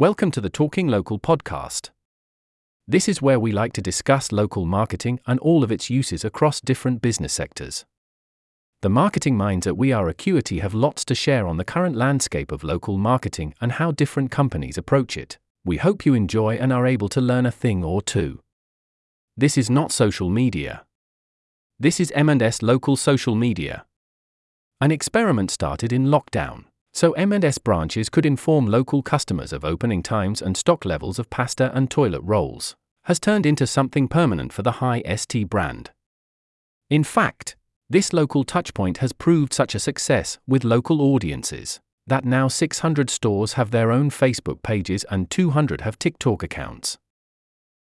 Welcome to the Talking Local podcast. This is where we like to discuss local marketing and all of its uses across different business sectors. The marketing minds at We Are Acuity have lots to share on the current landscape of local marketing and how different companies approach it. We hope you enjoy and are able to learn a thing or two. This is not social media. This is M&S local social media. An experiment started in lockdown, so M&S branches could inform local customers of opening times and stock levels of pasta and toilet rolls, has turned into something permanent for the High ST brand. In fact, this local touchpoint has proved such a success with local audiences that now 600 stores have their own Facebook pages and 200 have TikTok accounts.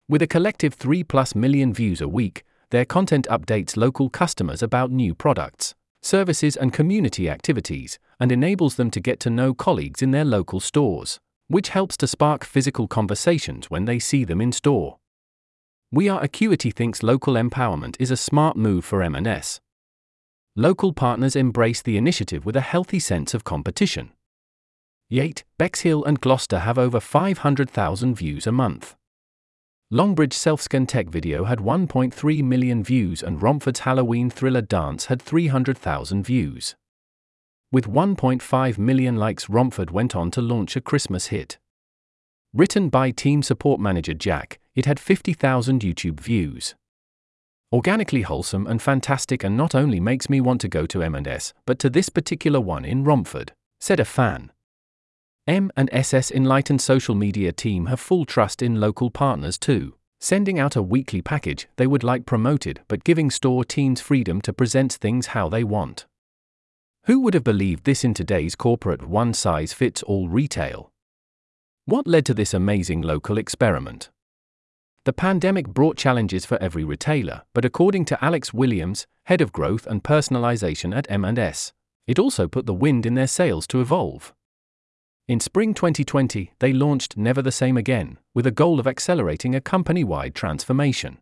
With a collective 3 plus million views a week, their content updates local customers about new products, services, and community activities, and enables them to get to know colleagues in their local stores, which helps to spark physical conversations when they see them in store. We Are Acuity thinks local empowerment is a smart move for M&S. Local partners embrace the initiative with a healthy sense of competition. Yate, Bexhill, and Gloucester have over 500,000 views a month. Longbridge Selfscan Tech video had 1.3 million views and Romford's Halloween thriller dance had 300,000 views. With 1.5 million likes, Romford went on to launch a Christmas hit. Written by team support manager Jack, it had 50,000 YouTube views. Organically wholesome and fantastic and not only makes me want to go to M&S, but to this particular one in Romford, said a fan. M and SS Enlightened social media team have full trust in local partners too, sending out a weekly package they would like promoted but giving store teams freedom to present things how they want. Who would have believed this in today's corporate one size fits all retail? What led to this amazing local experiment? The pandemic brought challenges for every retailer, but according to Alex Williams, head of growth and personalization at M&S, it also put the wind in their sails to evolve. In spring 2020, they launched Never the Same Again, with a goal of accelerating a company wide transformation.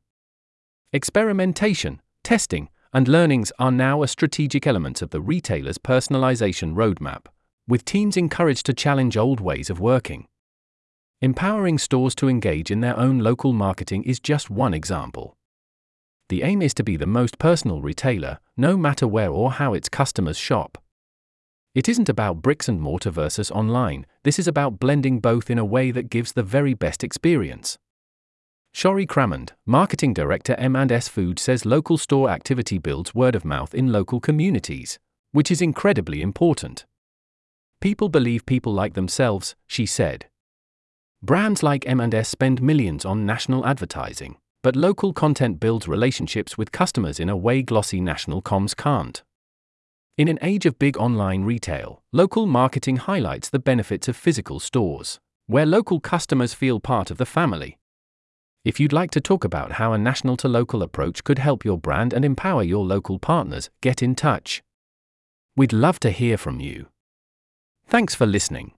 Experimentation, testing, and learnings are now a strategic element of the retailer's personalization roadmap, with teams encouraged to challenge old ways of working. Empowering stores to engage in their own local marketing is just one example. The aim is to be the most personal retailer, no matter where or how its customers shop. It isn't about bricks and mortar versus online, this is about blending both in a way that gives the very best experience. Sharry Cramond, marketing director M&S Food says local store activity builds word of mouth in local communities, which is incredibly important. People believe people like themselves, she said. Brands like M&S spend millions on national advertising, but local content builds relationships with customers in a way glossy national comms can't. In an age of big online retail, local marketing highlights the benefits of physical stores, where local customers feel part of the family. If you'd like to talk about how a national to local approach could help your brand and empower your local partners, get in touch. We'd love to hear from you. Thanks for listening.